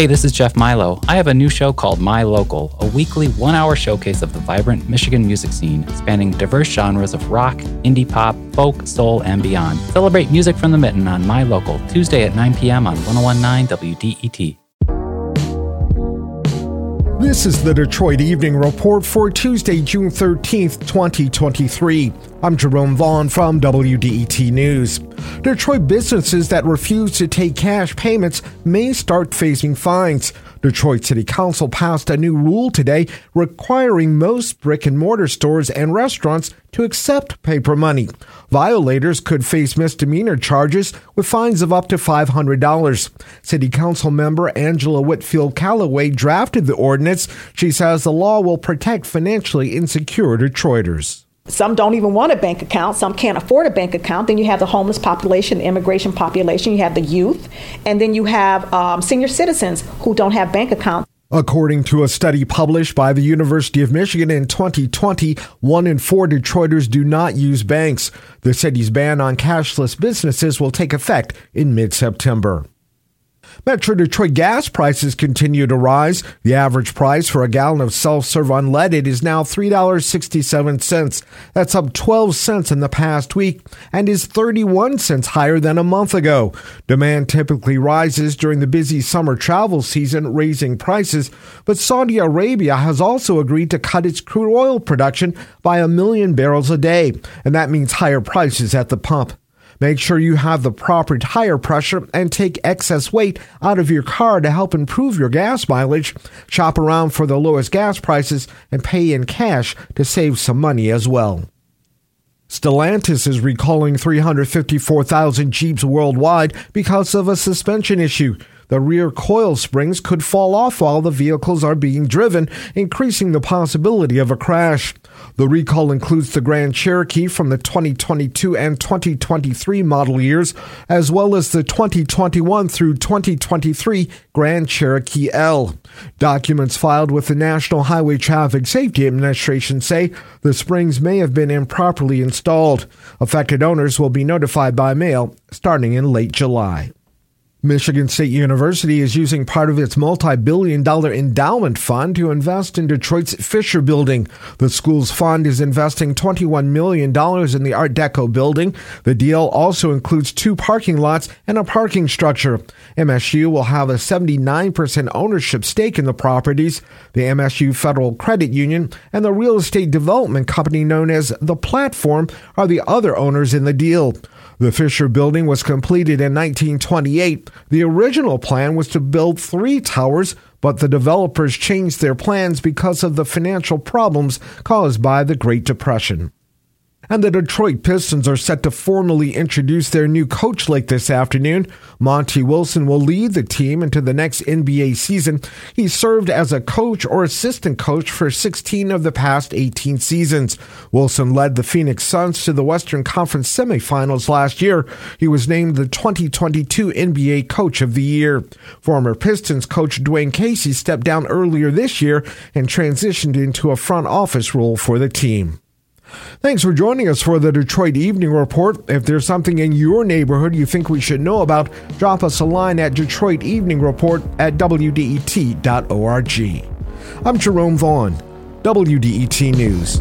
Hey, this is Jeff Milo. I have a new show called My Local, a weekly one hour showcase of the vibrant Michigan music scene, spanning diverse genres of rock, indie pop, folk, soul, and beyond. Celebrate music from the mitten on My Local, Tuesday at 9 p.m. on 1019 WDET. This is the Detroit Evening Report for Tuesday, June 13th, 2023. I'm Jerome Vaughn from WDET News. Detroit businesses that refuse to take cash payments may start facing fines. Detroit City Council passed a new rule today requiring most brick and mortar stores and restaurants to accept paper money. Violators could face misdemeanor charges with fines of up to $500. City Council member Angela Whitfield Callaway drafted the ordinance. She says the law will protect financially insecure Detroiters. Some don't even want a bank account. Some can't afford a bank account. Then you have the homeless population, the immigration population. You have the youth, and then you have um, senior citizens who don't have bank accounts. According to a study published by the University of Michigan in 2020, one in four Detroiters do not use banks. The city's ban on cashless businesses will take effect in mid September. Metro Detroit gas prices continue to rise. The average price for a gallon of self-serve unleaded is now $3.67. That's up 12 cents in the past week and is 31 cents higher than a month ago. Demand typically rises during the busy summer travel season, raising prices, but Saudi Arabia has also agreed to cut its crude oil production by a million barrels a day, and that means higher prices at the pump. Make sure you have the proper tire pressure and take excess weight out of your car to help improve your gas mileage. Shop around for the lowest gas prices and pay in cash to save some money as well. Stellantis is recalling 354,000 Jeeps worldwide because of a suspension issue. The rear coil springs could fall off while the vehicles are being driven, increasing the possibility of a crash. The recall includes the Grand Cherokee from the 2022 and 2023 model years, as well as the 2021 through 2023 Grand Cherokee L. Documents filed with the National Highway Traffic Safety Administration say the springs may have been improperly installed. Affected owners will be notified by mail starting in late July. Michigan State University is using part of its multi billion dollar endowment fund to invest in Detroit's Fisher Building. The school's fund is investing $21 million in the Art Deco building. The deal also includes two parking lots and a parking structure. MSU will have a 79% ownership stake in the properties. The MSU Federal Credit Union and the real estate development company known as The Platform are the other owners in the deal. The Fisher building was completed in 1928. The original plan was to build three towers, but the developers changed their plans because of the financial problems caused by the Great Depression and the Detroit Pistons are set to formally introduce their new coach late this afternoon. Monty Wilson will lead the team into the next NBA season. He served as a coach or assistant coach for 16 of the past 18 seasons. Wilson led the Phoenix Suns to the Western Conference semifinals last year. He was named the 2022 NBA Coach of the Year. Former Pistons coach Dwane Casey stepped down earlier this year and transitioned into a front office role for the team. Thanks for joining us for the Detroit Evening Report. If there's something in your neighborhood you think we should know about, drop us a line at Detroit Evening Report at WDET.org. I'm Jerome Vaughn, WDET News.